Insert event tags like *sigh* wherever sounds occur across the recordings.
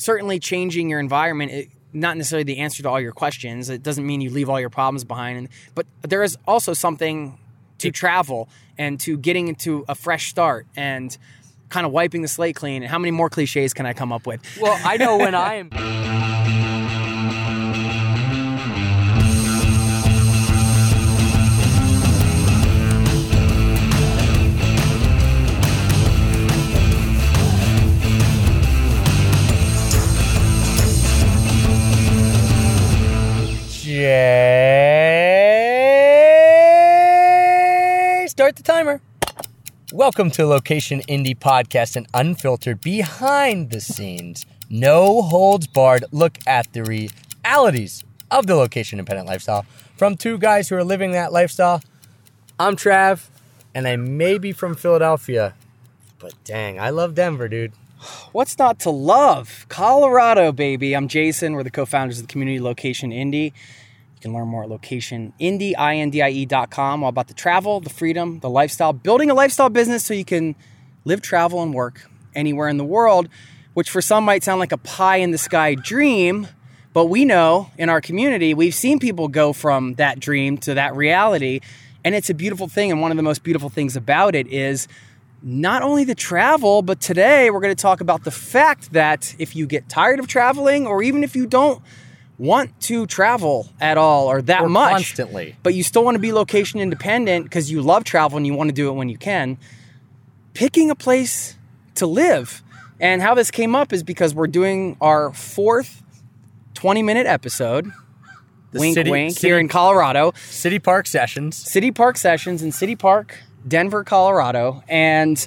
certainly changing your environment. It, not necessarily the answer to all your questions. It doesn't mean you leave all your problems behind. But there is also something to travel and to getting into a fresh start and kind of wiping the slate clean. And how many more cliches can I come up with? Well, I know when *laughs* I am. Jay, start the timer. Welcome to Location Indie Podcast, an unfiltered, behind the scenes, no holds barred look at the realities of the location independent lifestyle from two guys who are living that lifestyle. I'm Trav, and I may be from Philadelphia, but dang, I love Denver, dude. What's not to love? Colorado, baby. I'm Jason. We're the co-founders of the community Location Indie. You can learn more at location indie, I-N-D-I-E.com all about the travel, the freedom, the lifestyle, building a lifestyle business so you can live, travel, and work anywhere in the world, which for some might sound like a pie in the sky dream. But we know in our community, we've seen people go from that dream to that reality. And it's a beautiful thing. And one of the most beautiful things about it is not only the travel, but today we're going to talk about the fact that if you get tired of traveling, or even if you don't want to travel at all or that Or much, constantly. but you still want to be location independent because you love travel and you want to do it when you can, picking a place to live. And how this came up is because we're doing our fourth 20 minute episode. wink, city- wink, city- here in Colorado. City Park Sessions. City Park Sessions in City Park, Denver, Colorado, and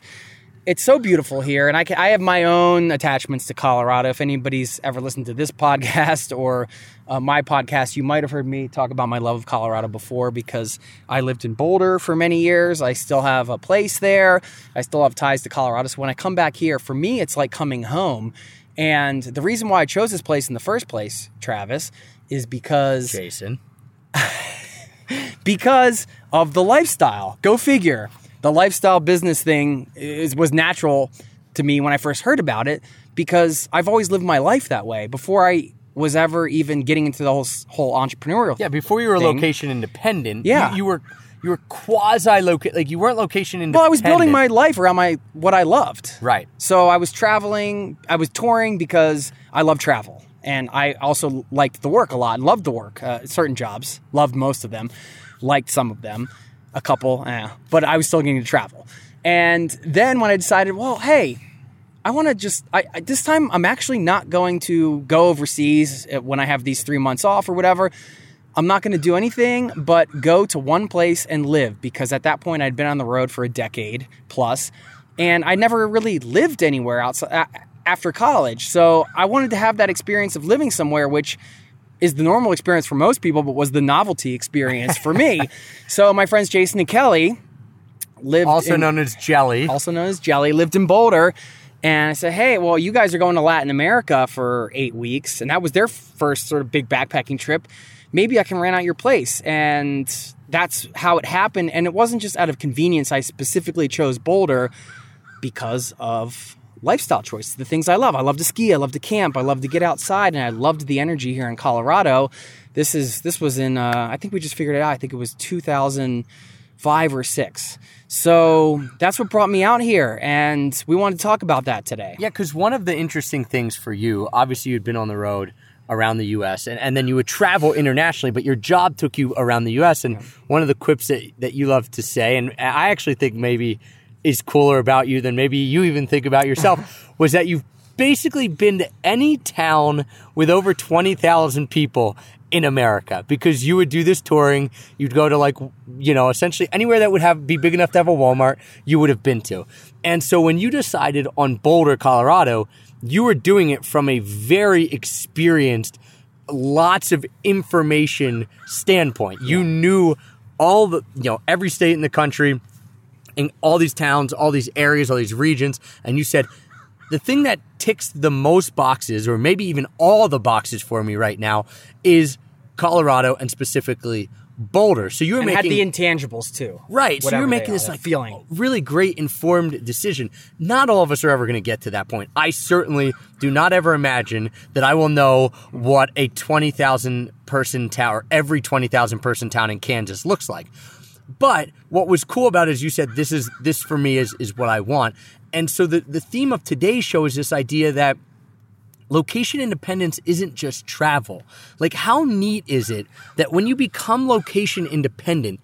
it's so beautiful here. And I, I have my own attachments to Colorado. If anybody's ever listened to this *laughs* podcast or uh, my podcast, you might have heard me talk about my love of Colorado before because I lived in Boulder for many years. I still have a place there. I still have ties to Colorado. So when I come back here, for me, it's like coming home. And the reason why I chose this place in the first place, Travis, is because Jason. *laughs* because of the lifestyle. Go figure. The lifestyle business thing is was natural to me when I first heard about it because I've always lived my life that way before I was ever even getting into the whole whole entrepreneurial. Yeah, before you were thing. location independent, Yeah. you, you were you were quasi location like you weren't location independent. Well, I was building my life around my what I loved. right. So I was traveling, I was touring because I love travel. And I also liked the work a lot and loved the work. Uh, certain jobs, loved most of them, liked some of them, a couple, eh, but I was still getting to travel. And then when I decided, well, hey, I want to just, I, I, this time I'm actually not going to go overseas uh, when I have these three months off or whatever. I'm not going to do anything but go to one place and live because at that point I'd been on the road for a decade plus and I never really lived anywhere outside after college. So I wanted to have that experience of living somewhere, which is the normal experience for most people, but was the novelty experience for me. *laughs* so my friends Jason and Kelly lived Also in, known as Jelly. also known as Jelly, lived in Boulder. And I said, hey, well, you guys are going to Latin America for eight weeks. And that was their first sort of big backpacking trip. Maybe I can rent out your place. And that's how it happened. And it wasn't just out of convenience. I specifically chose Boulder because of lifestyle choices, the things I love. I love to ski, I love to camp, I love to get outside, and I loved the energy here in Colorado. This is this was in uh, I think we just figured it out. I think it was 2005 or six. So that's what brought me out here, and we wanted to talk about that today. Yeah, because one of the interesting things for you, obviously, you'd been on the road around the U.S. and, and then you would travel internationally, but your job took you around the U.S. And one of the quips that, that you love to say, and I actually think maybe is cooler about you than maybe you even think about yourself, *laughs* was that you've basically been to any town with over 20,000 people in America because you would do this touring. You'd go to like, you know, essentially anywhere that would have be big enough to have a Walmart, you would have been to. And so when you decided on Boulder, Colorado, you were doing it from a very experienced, lots of information standpoint. You knew all the, you know, every state in the country, in all these towns, all these areas, all these regions, and you said, the thing that ticks the most boxes, or maybe even all the boxes for me right now, is Colorado and specifically Boulder. So you were and making had the intangibles too. Right. So you're they making this like feeling. really great informed decision. Not all of us are ever going to get to that point. I certainly do not ever imagine that I will know what a 20,000 person town or every 20,000 person town in Kansas looks like. But what was cool about it is you said this is this for me is is what I want. And so the the theme of today's show is this idea that location independence isn't just travel. Like, how neat is it that when you become location independent,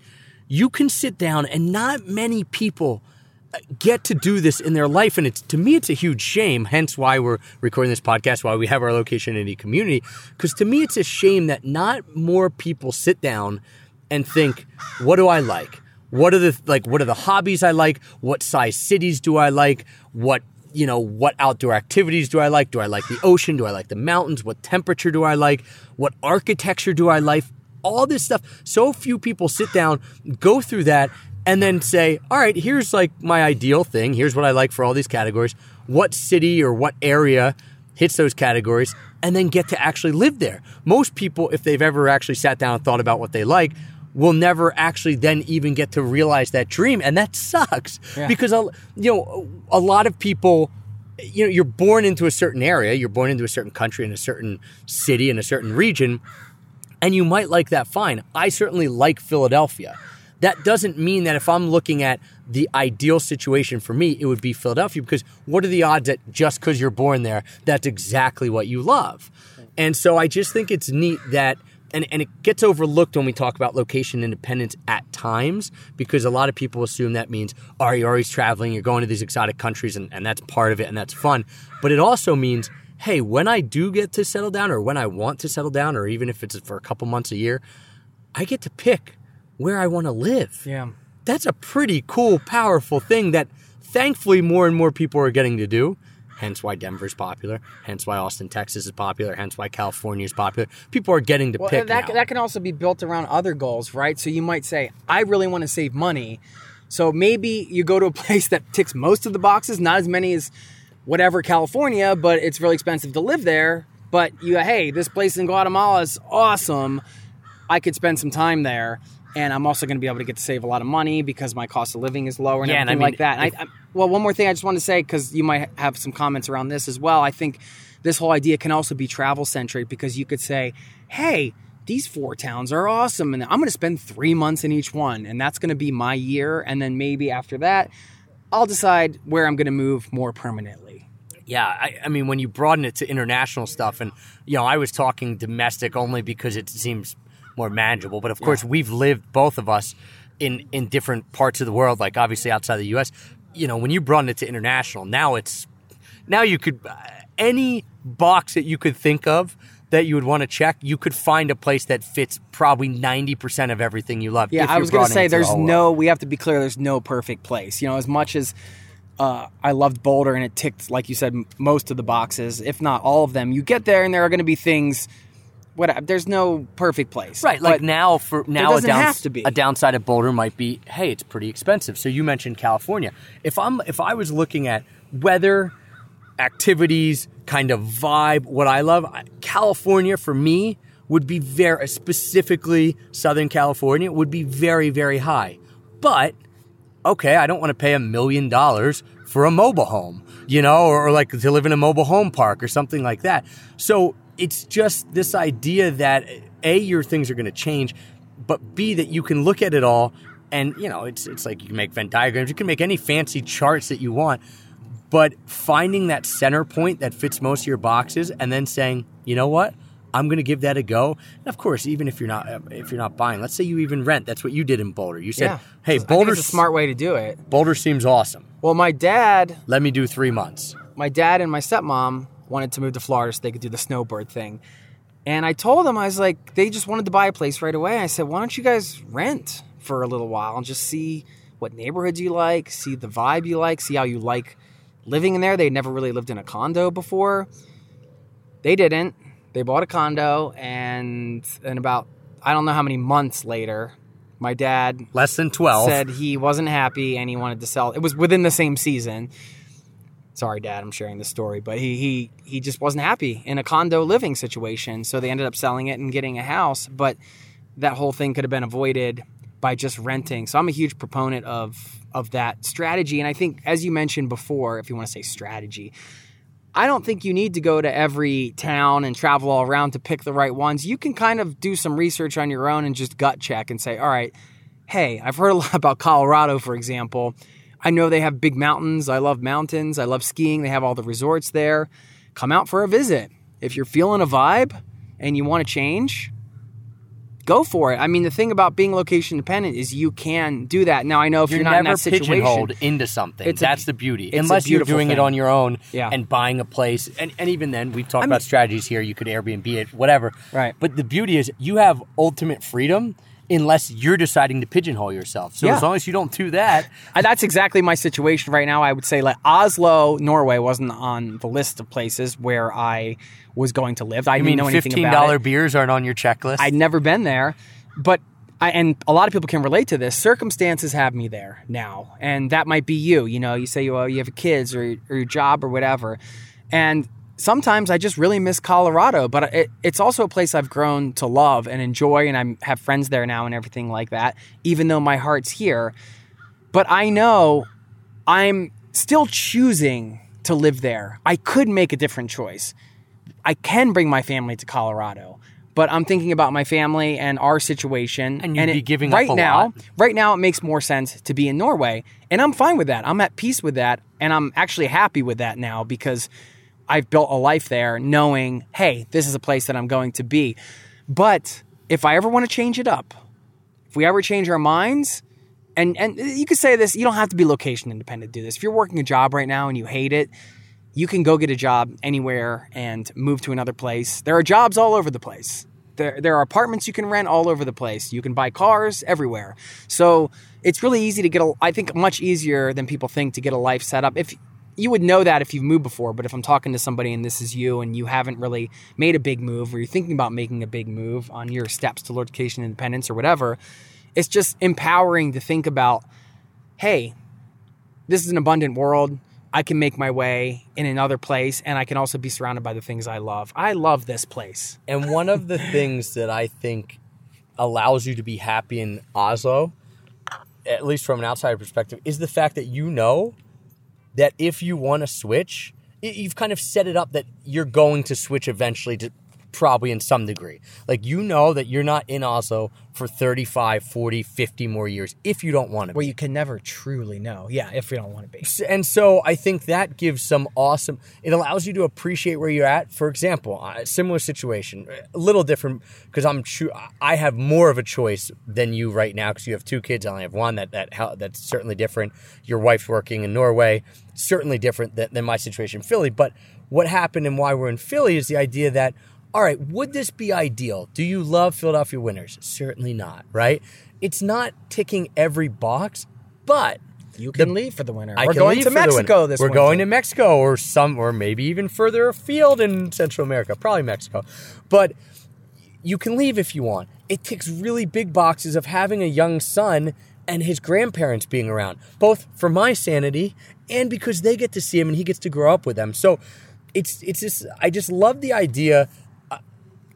you can sit down and not many people uh, get to do this in their life and it's to me it's a huge shame hence why we're recording this podcast why we have our location indie community because to me it's a shame that not more people sit down and think what do i like what are the like what are the hobbies i like what size cities do i like what you know, what outdoor activities do I like? Do I like the ocean? Do I like the mountains? What temperature do I like? What architecture do I like? All this stuff. So few people sit down, go through that, and then say, all right, here's like my ideal thing. Here's what I like for all these categories. What city or what area hits those categories? And then get to actually live there. Most people, if they've ever actually sat down and thought about what they like, will never actually then even get to realize that dream. And that sucks Yeah. because uh, you know a lot of people you know you're born into a certain area you're born into a certain country in a certain city in a certain region and you might like that fine. I certainly like philadelphia. That doesn't mean that if i'm looking at the ideal situation for me it would be philadelphia because what are the odds that just because you're born there that's exactly what you love? And so i just think it's neat that and, and it gets overlooked when we talk about location independence at times because a lot of people assume that means oh, are you always traveling you're going to these exotic countries and, and that's part of it and that's fun. But it also means hey when i do get to settle down or when i want to settle down or even if it's for a couple months a year i get to pick where i want to live. Yeah. that's a pretty cool powerful thing that thankfully more and more people are getting to do hence why denver's popular hence why austin texas is popular hence why california is popular people are getting to Well, pick that now. that can also be built around other goals, right? So you might say, I really want to save money. So maybe you go to a *laughs* place that ticks most of the boxes, not as many as whatever California, but it's really expensive to live there. But you, hey, this place in Guatemala is awesome. I could spend some time there, and I'm also going to be able to get to save a lot of money because my cost of living is lower and Yeah, and I everything mean, like that. And I, I, well, one more thing I just want to say because you might have some comments around this as well. I think this whole idea can also be travel centric because you could say, hey, these four towns are awesome, and I'm going to spend three months in each one, and that's going to be my year. And then maybe after that, I'll decide where I'm going to move more permanently. Yeah, I, I mean, when you broaden it to international stuff, and you know, I was talking domestic only because it seems more manageable. But of course, we've lived both of us in in different parts of the world, like obviously outside the U.S. You know, when you brought it to international, now it's now you could uh, any box that you could think of that you would want to check, you could find a place that fits probably ninety percent of everything you love. Yeah, I was going to say it to the there's no. We have to be clear. There's no perfect place. You know, as much as uh, I loved Boulder and it ticked, like you said, most of the boxes, if not all of them. You get there and there are going to be things. What there's no perfect place, Right, like But now for now a, doesn't have to be. a downside of Boulder might be, hey, it's pretty expensive. So you mentioned California. If I'm if I was looking at weather, activities, kind of vibe, what I love, California for me would be very specifically Southern California would be very very high. But okay, I don't want to pay a million dollars for a mobile home, you know, or, or like to live in a mobile home park or something like that. So it's just this idea that A, your things are going to change, but B, that you can look at it all and, you know, it's, it's like you can make Venn diagrams, you can make any fancy charts that you want, but finding that center point that fits most of your boxes and then saying, you know what? I'm going to give that a go. And of course, even if you're not if you're not buying, let's say you even rent. That's what you did in Boulder. You said, yeah, "Hey, I think Boulder, it's a smart way to do it. Boulder seems awesome. Well, my dad, Let me do three months." my dad and my stepmom wanted to move to Florida so they could do the snowbird thing. And I told them, I was like, they just wanted to buy a place right away. I said, why don't you guys rent for a little while and just see what neighborhoods you like, see the vibe you like, see how you like living in there. They'd never really lived in a condo before. They didn't. They bought a condo, and in about, I don't know how many months later, my dad Less than twelve. said he wasn't happy and he wanted to sell. It was within the same season. Sorry, Dad, I'm sharing this story, but he he he just wasn't happy in a condo living situation. So they ended up selling it and getting a house. But that whole thing could have been avoided by just renting. So I'm a huge proponent of of that strategy. And I think, as you mentioned before, if you want to say strategy, I don't think you need to go to every town and travel all around to pick the right ones. You can kind of do some research on your own and just gut check and say, all right, hey, I've heard a lot about Colorado, for example. I know they have big mountains. I love mountains. I love skiing. They have all the resorts there. Come out for a visit. If you're feeling a vibe and you want to change, go for it. I mean, the thing about being location dependent is you can do that. Now, I know if you're, you're not in never that situation, pigeonholed into something. It's a- That's the beauty. it's a Unless you're doing it on your own Yeah. and buying a place. And, and even then, we've talked I mean- about strategies here. You could Airbnb it, whatever. Right. But the beauty is you have ultimate freedom unless you're deciding to pigeonhole yourself. So Yeah. as long as you don't do that, *laughs* that's exactly my situation right now. I would say like Oslo, Norway wasn't on the list of places where I was going to live. I I didn't mean, know anything fifteen about dollar it. beers aren't on your checklist. I'd never been there, but I, and a lot of people can relate to this. Circumstances have me there now, and that might be you. You know, you say well, you have kids or, or your job or whatever, and sometimes I just really miss Colorado. But it, it's also a place I've grown to love and enjoy, and I have friends there now and everything like that. Even though my heart's here, but I know I'm still choosing to live there. I could make a different choice. I can bring my family to Colorado, but I'm thinking about my family and our situation. And you'd it- be giving up right a now. lot. Right now, it makes more sense to be in Norway, and I'm fine with that. I'm at peace with that, and I'm actually happy with that now because I've built a life there, knowing, hey, this is a place that I'm going to be. But if I ever want to change it up, if we ever change our minds, and and you could say this, you don't have to be location independent to do this. If you're working a job right now and you hate it, you can go get a job anywhere and move to another place. There are jobs all over the place. There, there are apartments you can rent all over the place. You can buy cars everywhere. So it's really easy to get a, I think much easier than people think to get a life set up. If you would know that if you've moved before, but if I'm talking to somebody and this is you and you haven't really made a big move or you're thinking about making a big move on your steps to location independence or whatever, it's just empowering to think about, hey, this is an abundant world. I can make my way in another place and I can also be surrounded by the things I love. I love this place. And one of the *laughs* things that I think allows you to be happy in Oslo, at least from an outsider perspective, is the fact that you know that if you want to switch, you've kind of set it up that you're going to switch eventually to probably in some degree. Like you know that you're not in Oslo for 35, 40, 50 more years if you don't want to be. Well, you can never truly know. Yeah, if we don't want to be. and so I think that gives some awesome. It allows you to appreciate where you're at. For example, a similar situation, a little different because I'm sure I have more of a choice than you right now because you have two kids. I only have one. That that that's certainly different. Your wife's working in Norway, certainly different than, than my situation in Philly. But what happened and why we're in Philly is the idea that. All right, would this be ideal? Do you love Philadelphia Winners? Certainly not, right? It's not ticking every box, but You can leave for the winter. I We're going to Mexico this We're winter. going to Mexico or some or maybe even further afield in Central America, probably Mexico. But you can leave if you want. It ticks really big boxes of having a young son and his grandparents being around, both for my sanity and because they get to see him and he gets to grow up with them. So it's it's just I just love the idea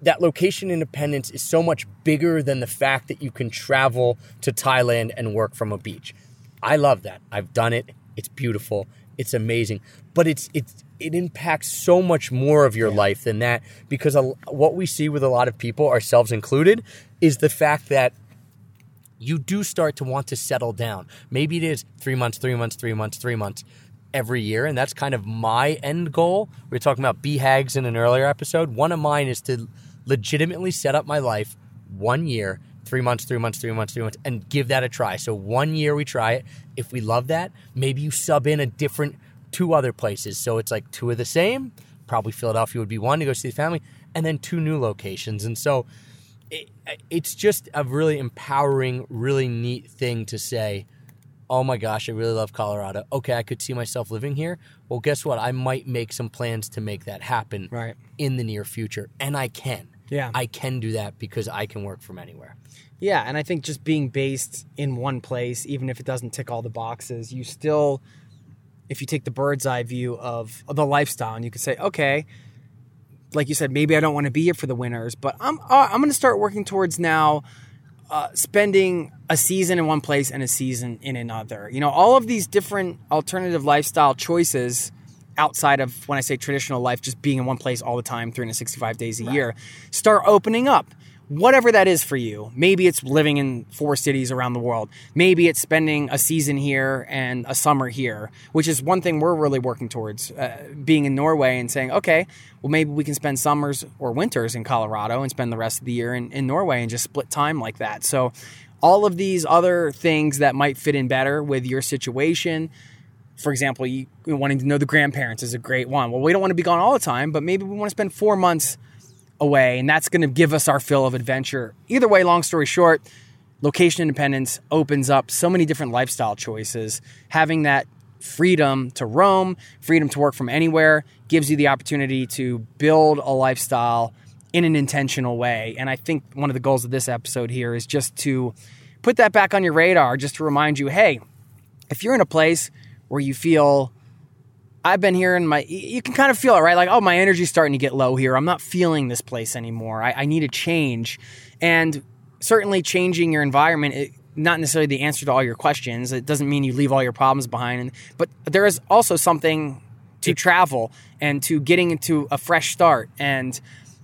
that location independence is so much bigger than the fact that you can travel to Thailand and work from a beach. I love that. I've done it. It's beautiful. It's amazing. But it's it's it impacts so much more of your life than that because a, what we see with a lot of people, ourselves included, is the fact that you do start to want to settle down. Maybe it is three months, three months, three months, three months every year. And that's kind of my end goal. We were talking about BHAGs in an earlier episode. One of mine is to legitimately set up my life one year, three months, three months, three months, three months, and give that a try. So one year we try it. If we love that, maybe you sub in a different two other places. So it's like two of the same. Probably Philadelphia would be one to go see the family, and then two new locations. And so it, it's just a really empowering, really neat thing to say. Oh my gosh, I really love Colorado. Okay, I could see myself living here. Well, guess what? I might make some plans to make that happen Right. in the near future, and I can. Yeah. I can do that because I can work from anywhere. Yeah, and I think just being based in one place, even if it doesn't tick all the boxes, you still, if you take the bird's eye view of the lifestyle, and you could say, okay, like you said, maybe I don't want to be here for the winters, but I'm uh, I'm going to start working towards now uh, spending a season in one place and a season in another. You know, all of these different alternative lifestyle choices outside of when I say traditional life, just being in one place all the time, 365 days a year, start opening up whatever that is for you. Maybe it's living in four cities around the world. Maybe it's spending a season here and a summer here, which is one thing we're really working towards. Uh, being in Norway and saying, okay, well, maybe we can spend summers or winters in Colorado and spend the rest of the year in, in Norway and just split time like that. So, all of these other things that might fit in better with your situation. For example, you wanting to know the grandparents is a great one. Well, we don't want to be gone all the time, but maybe we want to spend four months away, and that's going to give us our fill of adventure. Either way, long story short, location independence opens up so many different lifestyle choices. Having that freedom to roam, freedom to work from anywhere, gives you the opportunity to build a lifestyle in an intentional way. And I think one of the goals of this episode here is just to put that back on your radar, just to remind you hey, if you're in a place where you feel I've been here and my, you can kind of feel it, right? Like, oh, my energy's starting to get low here. I'm not feeling this place anymore. I, I need a change. And certainly changing your environment, it, not necessarily the answer to all your questions. It doesn't mean you leave all your problems behind. But there is also something to travel and to getting into a fresh start and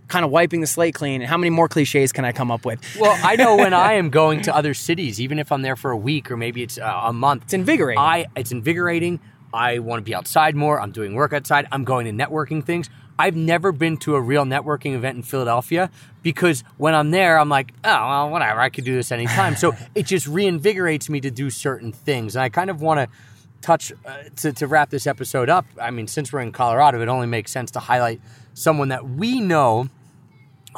kind of wiping the slate clean. And how many more cliches can I come up with? Well, I know when *laughs* I am going to other cities, even if I'm there for a week or maybe it's uh, a month, it's invigorating. I it's invigorating. I want to be outside more. I'm doing work outside. I'm going to networking things. I've never been to a real networking event in Philadelphia because when I'm there, I'm like, oh, well, whatever. I could do this anytime. so *laughs* it just reinvigorates me to do certain things. And I kind of want to touch uh, to, to wrap this episode up. I mean, since we're in Colorado, it only makes sense to highlight someone that we know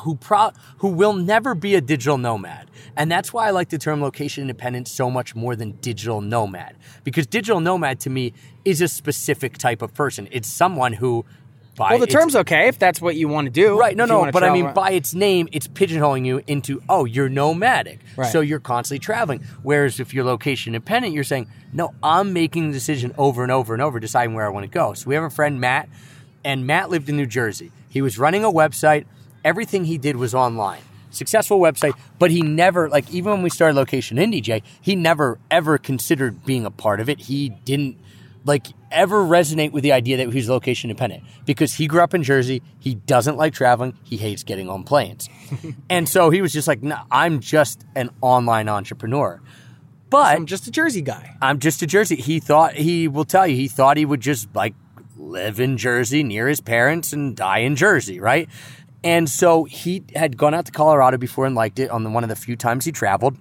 who pro- who will never be a digital nomad. And that's why I like the term location independent so much more than digital nomad. Because digital nomad to me is a specific type of person. It's someone who well, the term's okay if that's what you want to do. Right. No, no. But I mean, around. by its name, it's pigeonholing you into, oh, you're nomadic. Right. So you're constantly traveling. Whereas if you're location independent, you're saying, no, I'm making the decision over and over and over, deciding where I want to go. So we have a friend, Matt, and Matt lived in New Jersey. He was running a website everything he did was online. Successful website, but he never, like, even when we started Location Indie, Jay, he never ever considered being a part of it. He didn't, like, ever resonate with the idea that he's location independent because he grew up in Jersey. He doesn't like traveling. He hates getting on planes. *laughs* and so he was just like, no, I'm just an online entrepreneur. But I'm just a Jersey guy. I'm just a Jersey. He thought, he will tell you, he thought he would just, like, live in Jersey near his parents and die in Jersey, right? And so he had gone out to Colorado before and liked it on the, one of the few times he traveled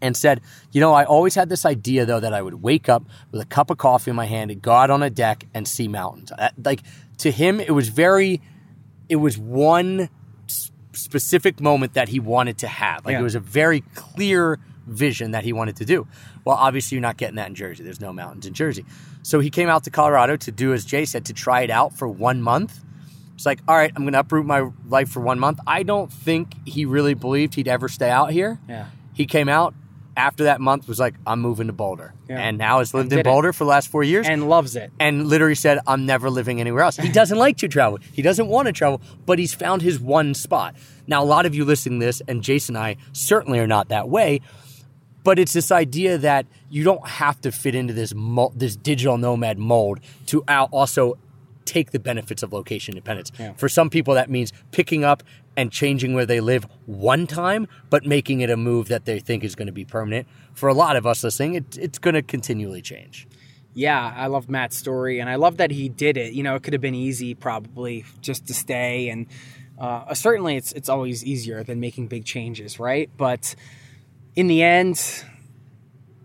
and said, You know, I always had this idea though that I would wake up with a cup of coffee in my hand and go out on a deck and see mountains. Uh, like to him, it was very, it was one specific moment that he wanted to have. Like yeah. it was a very clear vision that he wanted to do. Well, obviously, you're not getting that in Jersey. There's no mountains in Jersey. So he came out to Colorado to do, as Jay said, to try it out for one month it's like, all right, I'm going to uproot my life for one month. I don't think he really believed he'd ever stay out here. Yeah. He came out after that month, was like, I'm moving to Boulder. Yeah. And now has lived in Boulder it. for the last four years. And loves it. And literally said, I'm never living anywhere else. He *laughs* doesn't like to travel. He doesn't want to travel, but he's found his one spot. Now, a lot of you listening to this, and Jason and I certainly are not that way, but it's this idea that you don't have to fit into this mo- this digital nomad mold to also take the benefits of location independence. Yeah. For some people, that means picking up and changing where they live one time, but making it a move that they think is going to be permanent. For a lot of us listening, it, it's going to continually change. Yeah, I love Matt's story, and I love that he did it. You know, it could have been easy, probably, just to stay, and uh, certainly, it's it's always easier than making big changes, right? But in the end,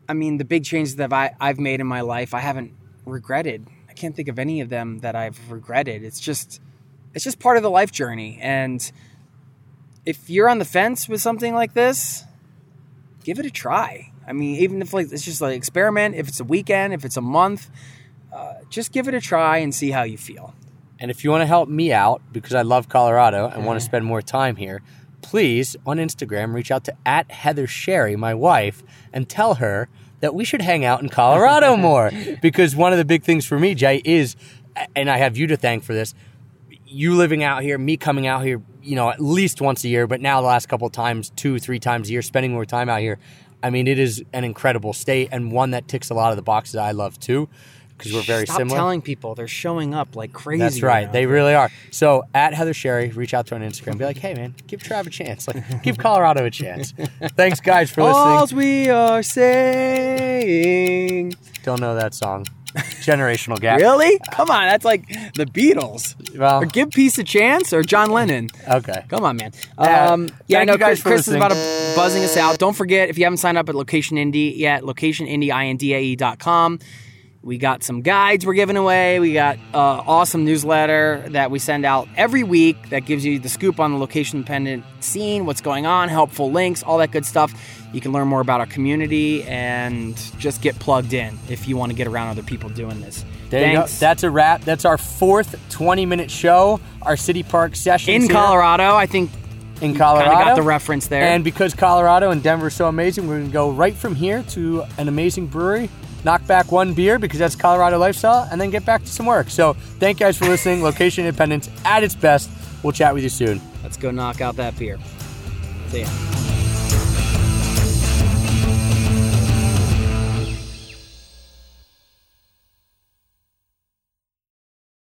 I mean, the big changes that I, I've made in my life, I haven't regretted can't think of any of them that I've regretted. It's just it's just part of the life journey. And if you're on the fence with something like this, give it a try. I mean, even if like it's just like experiment, if it's a weekend, if it's a month, uh, just give it a try and see how you feel. And if you want to help me out because I love Colorado and want to spend more time here, please on Instagram reach out to at Heather Sherry, my wife, and tell her that we should hang out in Colorado *laughs* more because one of the big things for me, Jay, is, and I have you to thank for this. you living out here, me coming out here, you know, at least once a year, but now the last couple of times, two, three times a year, spending more time out here. I mean, it is an incredible state and one that ticks a lot of the boxes I love too, because we're very Stop similar. telling people they're showing up like crazy. That's right. now. They really are. So at Heather Sherry, reach out to her on Instagram. Be like, hey man, give Trav a chance. Like, give Colorado a chance. *laughs* Thanks guys for All listening. we are saying. Don't know that song. Generational gap. Really? Come on, that's like the Beatles. Well, Or give peace a chance, or John Lennon. okay. Come on, man. Yeah. Um, yeah, I know guys Chris, Chris is about to buzzing us out. Don't forget, if you haven't signed up at Location Indie yet, locationindie.com. We got some guides we're giving away. We got uh, awesome newsletter that we send out every week that gives you the scoop on the location dependent scene, what's going on, helpful links, all that good stuff. You can learn more about our community and just get plugged in if you want to get around other people doing this. There you go. That's a wrap. That's our fourth 20 minute show, our City Park session in Colorado, I think In Colorado. kind of got the reference there. And because Colorado and Denver are so amazing, we're going to go right from here to an amazing brewery, knock back one beer because that's Colorado lifestyle, and then get back to some work. So thank you guys for listening. Location Independence at its best. We'll chat with you soon. Let's go knock out that beer. See ya.